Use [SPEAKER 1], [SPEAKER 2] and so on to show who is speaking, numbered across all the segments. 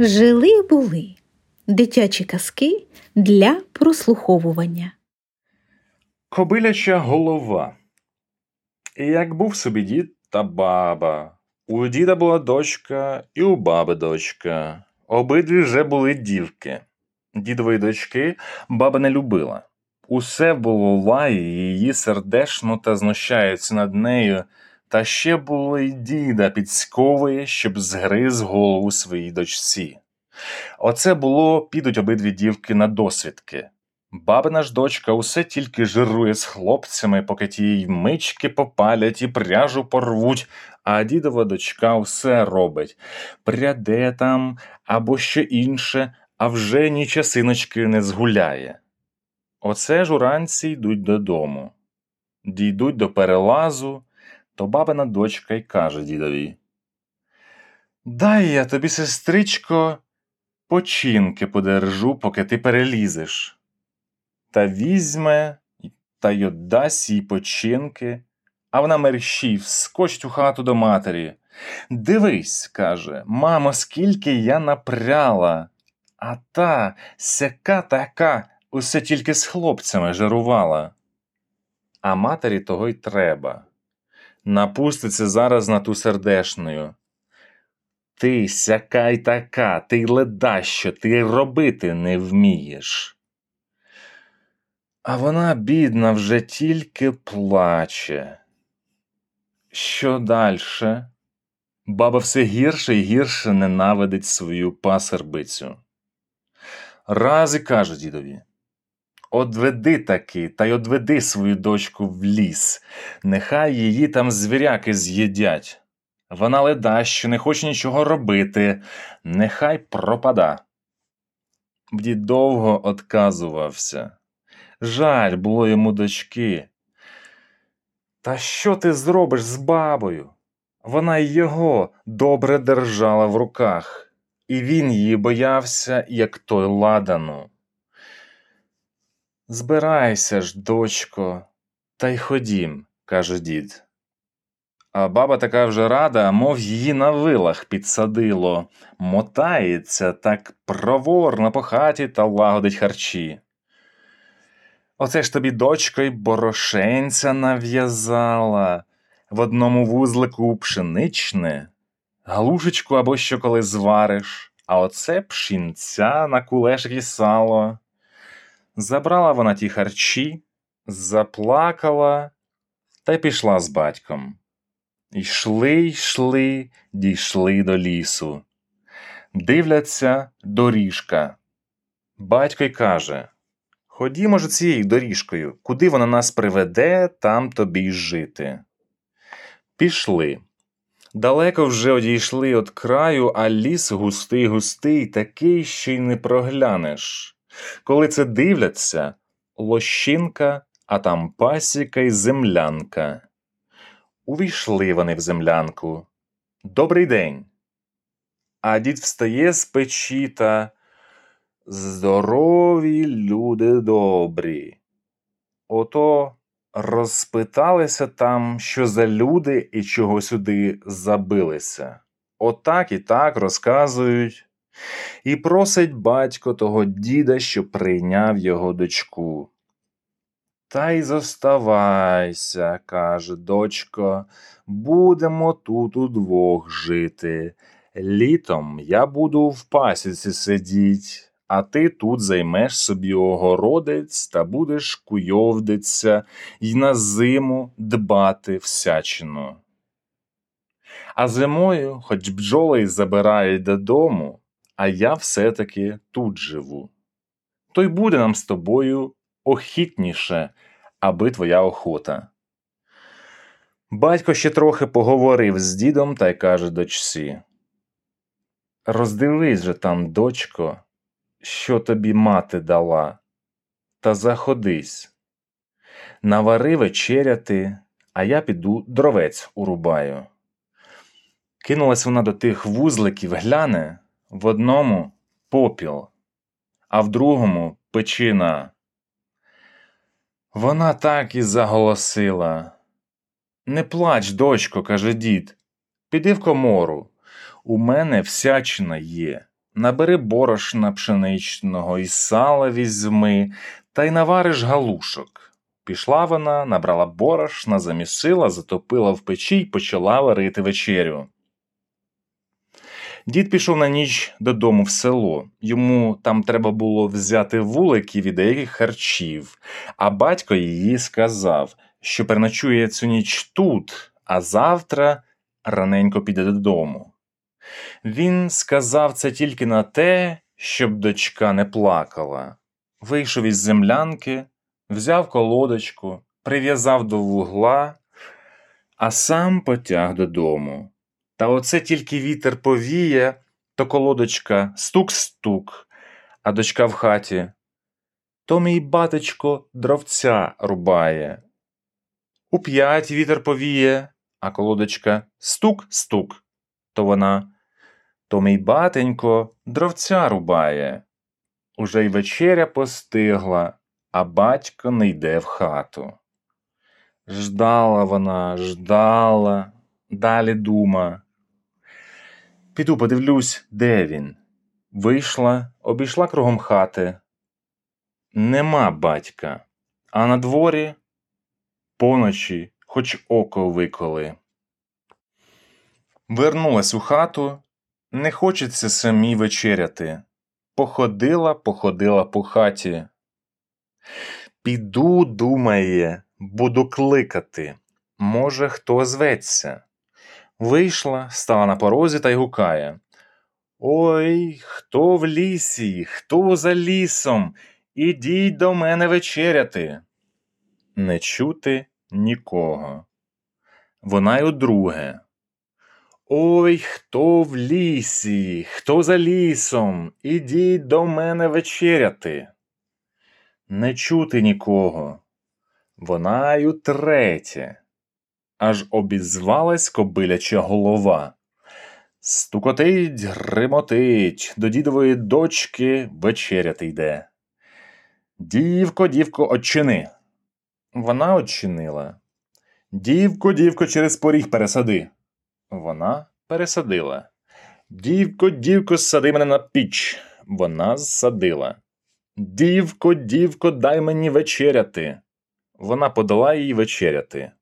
[SPEAKER 1] Жили були дитячі казки для прослуховування.
[SPEAKER 2] Кобиляча голова. Як був собі дід та баба. У діда була дочка, і у баби дочка. Обидві вже були дівки. Дідової дочки баба не любила. Усе було лає її сердешно та знущається над нею, та ще було й діда підсковує, щоб згриз голову своїй дочці. Оце було підуть обидві дівки на досвідки. Бабина ж дочка усе тільки жирує з хлопцями, поки ті й мички попалять і пряжу порвуть, а дідова дочка усе робить пряде там або що інше, а вже ні часиночки не згуляє. Оце ж уранці йдуть додому. Дійдуть до перелазу, то бабина дочка й каже дідові Дай я тобі, сестричко, починки подержу, поки ти перелізеш. Та візьме та й отдасть їй починки, а вона мерщій вскочить у хату до матері. Дивись, каже, мамо, скільки я напряла, а та сяка така усе тільки з хлопцями жарувала. А матері того й треба. Напуститься зараз на ту сердешною. Ти сяка й така, ти ледащо, ти робити не вмієш. А вона, бідна, вже тільки плаче. Що дальше? Баба все гірше і гірше ненавидить свою пасербицю. Раз і каже дідові Одведи таки, та й одведи свою дочку в ліс, нехай її там звіряки з'їдять. Вона леда, що не хоче нічого робити, нехай пропада. Дід довго отказувався. Жаль було йому дочки. Та що ти зробиш з бабою? Вона й його добре держала в руках, і він її боявся, як той ладану. Збирайся ж, дочко, та й ходім, каже дід. А баба така вже рада, мов її на вилах підсадило, мотається так проворно по хаті та лагодить харчі. Оце ж тобі дочко й борошенця нав'язала, в одному вузлику пшеничне, галушечку або що коли звариш, а оце пшінця на кулешик сало. Забрала вона ті харчі, заплакала та пішла з батьком. Йшли, йшли, дійшли до лісу. Дивляться доріжка. Батько й каже Ходімо ж цією доріжкою, куди вона нас приведе, там тобі й жити. Пішли. Далеко вже одійшли від краю, а ліс густий, густий, такий, що й не проглянеш. Коли це дивляться, лощинка, а там пасіка й землянка. Увійшли вони в землянку. Добрий день. А дід встає з печі та Здорові люди добрі. Ото розпиталися там, що за люди і чого сюди забилися. Отак і так розказують. І просить батько того діда, що прийняв його дочку. Та й зоставайся, каже дочко, будемо тут удвох жити. Літом я буду в пасіці сидіть, а ти тут займеш собі огородець та будеш куйовдиться й на зиму дбати всячину. А зимою, хоч бджоли й забирають додому, а я все-таки тут живу. То й буде нам з тобою охітніше, аби твоя охота. Батько ще трохи поговорив з дідом та й каже дочці Роздивись же там, дочко, що тобі мати дала, та заходись. Навари вечеряти, а я піду дровець урубаю. Кинулась вона до тих вузликів, гляне в одному попіл, а в другому печина. Вона так і заголосила. Не плач, дочко, каже дід, піди в комору. У мене всячина є. набери борошна пшеничного і сала візьми, та й навариш галушок. Пішла вона, набрала борошна, замісила, затопила в печі й почала варити вечерю. Дід пішов на ніч додому в село. Йому там треба було взяти вуликів і деяких харчів, а батько її сказав, що переночує цю ніч тут, а завтра раненько піде додому. Він сказав це тільки на те, щоб дочка не плакала. Вийшов із землянки, взяв колодочку, прив'язав до вугла, а сам потяг додому. Та оце тільки вітер повіє, то колодочка стук-стук, а дочка в хаті. То мій батечко дровця рубає. У п'ять вітер повіє, а колодочка стук-стук, то вона. То мій батенько дровця рубає. Уже й вечеря постигла, а батько не йде в хату. Ждала вона, ждала, далі дума. Піду подивлюсь, де він. Вийшла, обійшла кругом хати. Нема батька, а на дворі поночі хоч око виколи. Вернулась у хату, не хочеться самій вечеряти. Походила, походила по хаті. Піду, думає, буду кликати. Може, хто зветься. Вийшла, стала на порозі та й гукає. Ой, хто в лісі, хто за лісом? Ідіть до мене вечеряти. Не чути нікого. Вона й удруге. Ой, хто в лісі, хто за лісом, ідіть до мене вечеряти. Не чути нікого. Вона й утретє. Аж обізвалась кобиляча голова. Стукотить, гримотить, до дідової дочки вечеряти йде. Дівко, дівко, очини. Вона очинила. Дівко, дівко, через поріг пересади. Вона пересадила. Дівко, дівко, сади мене на піч. Вона зсадила. Дівко, дівко, дай мені вечеряти. Вона подала їй вечеряти.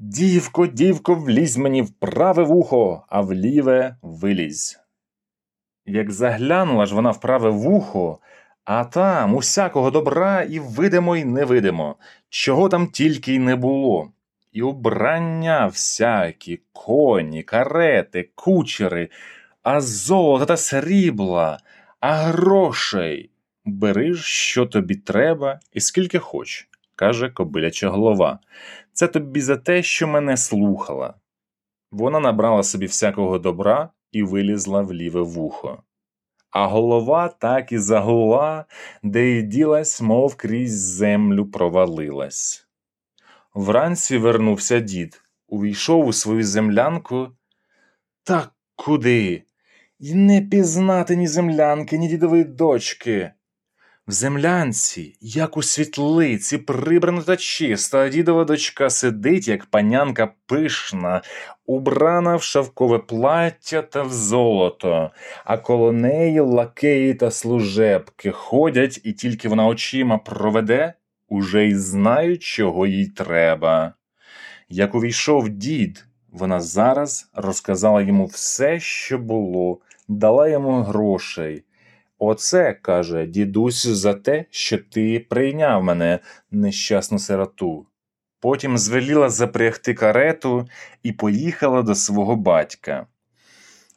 [SPEAKER 2] Дівко, дівко, влізь мені в праве вухо, а в ліве вилізь. Як заглянула ж вона в праве вухо, а там усякого добра і видимо, й невидимо, чого там тільки й не було. І убрання всякі, коні, карети, кучери, а золота та срібла, а грошей. Бери ж, що тобі треба, і скільки хоч, каже кобиляча голова. Це тобі за те, що мене слухала. Вона набрала собі всякого добра і вилізла в ліве вухо. А голова так і загула, де й ділась, мов крізь землю провалилась. Вранці вернувся дід, увійшов у свою землянку. Так куди? І не пізнати ні землянки, ні дідової дочки. В землянці, як у світлиці, прибрано та чисто, а дідова дочка сидить, як панянка пишна, убрана в шовкове плаття та в золото, а коло неї лакеї та служебки ходять, і тільки вона очима проведе, уже й знають, чого їй треба. Як увійшов дід, вона зараз розказала йому все, що було, дала йому грошей. Оце, каже, дідусь, за те, що ти прийняв мене, нещасну сироту. Потім звеліла запрягти карету і поїхала до свого батька.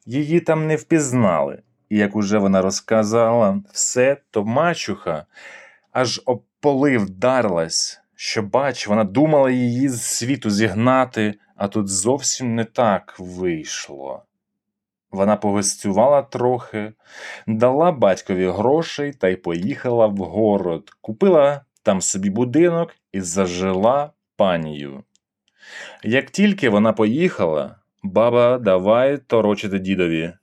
[SPEAKER 2] Її там не впізнали, і як уже вона розказала все, то мачуха аж об поли вдарилась, що, бач, вона думала її з світу зігнати, а тут зовсім не так вийшло. Вона погостювала трохи, дала батькові грошей та й поїхала в город, купила там собі будинок і зажила панію. Як тільки вона поїхала, баба давай торочити дідові.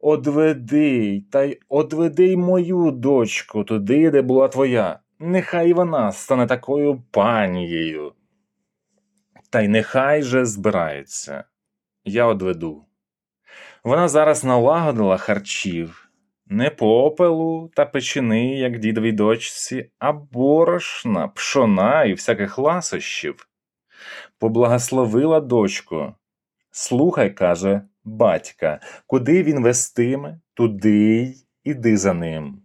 [SPEAKER 2] Одведи, та й одведи й мою дочку туди, де була твоя. Нехай вона стане такою панією. Та й нехай же збирається. Я одведу. Вона зараз налагодила харчів не попелу та печени, як дідовій дочці, а борошна, пшона і всяких ласощів. Поблагословила дочку. Слухай, каже, батька, куди він вестиме, туди й іди за ним.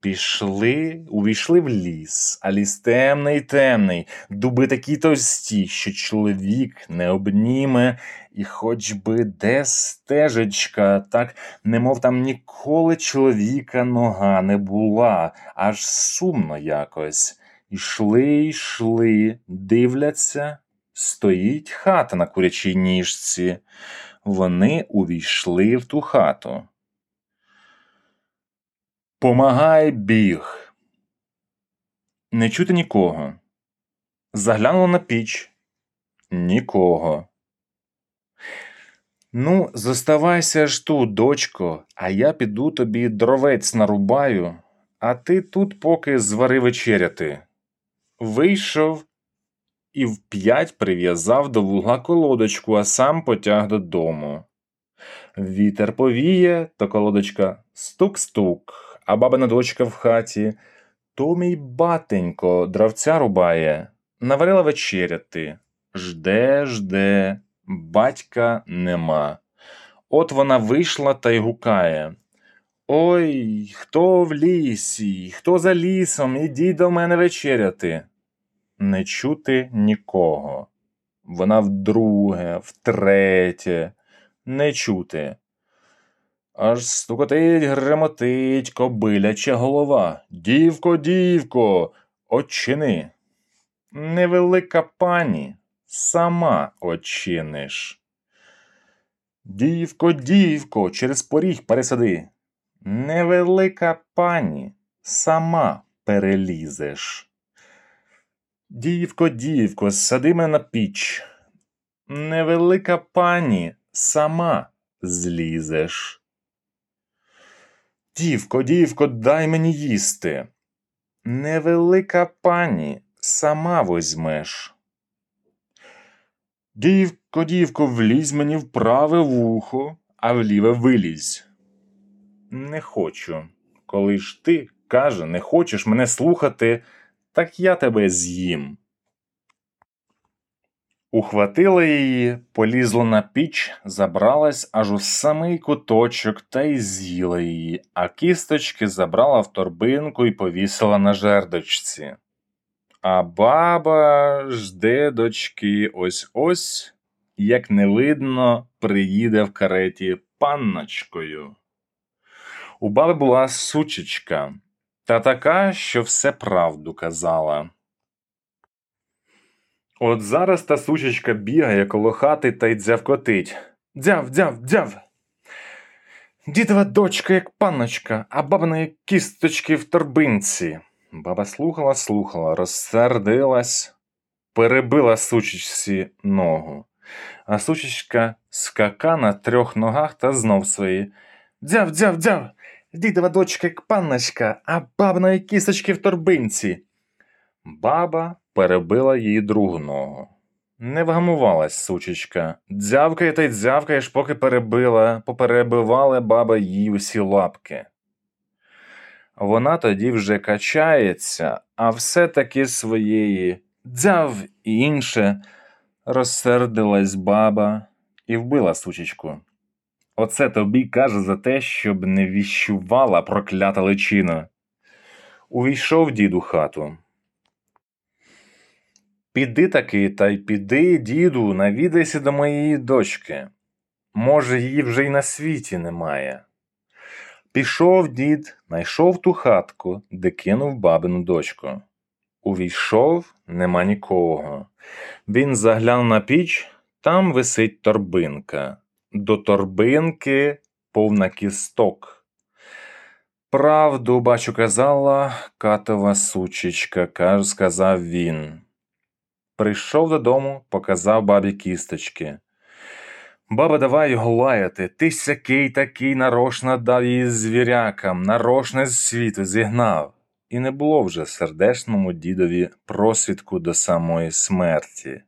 [SPEAKER 2] Пішли, увійшли в ліс, а ліс темний темний, дуби такі товсті, що чоловік не обніме, і хоч би де стежечка, так немов там ніколи чоловіка нога не була, аж сумно якось. Ішли, йшли, дивляться, стоїть хата на курячій ніжці. Вони увійшли в ту хату. Помагай біг. Не чути нікого. Заглянула на піч. Нікого. Ну, зоставайся ж тут, дочко, а я піду тобі дровець нарубаю, а ти тут поки звари вечеряти. Вийшов і вп'ять прив'язав до вугла колодочку, а сам потяг додому. Вітер повіє, то колодочка стук-стук а бабина дочка в хаті. То мій батенько дравця рубає, наварила вечеряти. Жде, жде, батька нема. От вона вийшла та й гукає. Ой, хто в лісі, хто за лісом, ідіть до мене вечеряти. Не чути нікого. Вона вдруге, втретє, не чути. Аж стукотить, гремотить кобиляча голова. Дівко, дівко, очини. Невелика пані, сама очиниш. Дівко, дівко, через поріг пересади. Невелика пані, сама перелізеш. Дівко, дівко, сади мене на піч. Невелика пані, сама злізеш. Дівко, дівко, дай мені їсти. Невелика пані, сама возьмеш. Дівко, дівко, влізь мені в праве вухо, а в ліве вилізь. Не хочу. Коли ж ти, каже, не хочеш мене слухати, так я тебе з'їм. Ухватила її, полізла на піч, забралась аж у самий куточок та й з'їла її, а кісточки забрала в торбинку і повісила на жердочці. А баба жде дочки ось ось, як не видно, приїде в кареті панночкою. У баби була сучечка, та така, що все правду казала. От зараз та сучечка бігає коло хати та й дзявкотить. Дзяв, дзяв, дзяв. Дідова дочка, як панночка, а бабиної кісточки в торбинці. Баба слухала, слухала, розсердилась, перебила сучечці ногу, а сучечка скака на трьох ногах та знов свої. Дзяв, дзяв, дзяв. Дідова дочка, як панночка, а бабиної кісточки в торбинці. Баба перебила її другу ногу. Не вгамувалась сучечка. Дзявкає та й дзявкаєш, поки перебила, поперебивали баба їй усі лапки. Вона тоді вже качається, а все таки своєї дзяв і інше розсердилась баба і вбила сучечку. Оце тобі каже за те, щоб не віщувала проклята личина. Увійшов дід у хату. Піди таки, та й піди, діду, навідайся до моєї дочки. Може, її вже й на світі немає. Пішов дід, найшов ту хатку, де кинув бабину дочку. Увійшов, нема нікого. Він заглянув на піч, там висить торбинка. До торбинки повна кісток. Правду, бачу, казала катова сучечка, каже, сказав він. Прийшов додому, показав бабі кісточки. Баба, давай його лаяти. Ти сякий такий нарочно дав її звірякам, нарочно з світу зігнав. І не було вже сердечному дідові просвідку до самої смерті.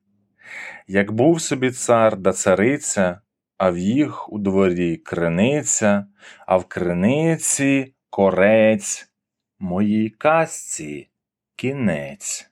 [SPEAKER 2] Як був собі цар да цариця, а в їх у дворі криниця, а в криниці корець. Моїй казці кінець.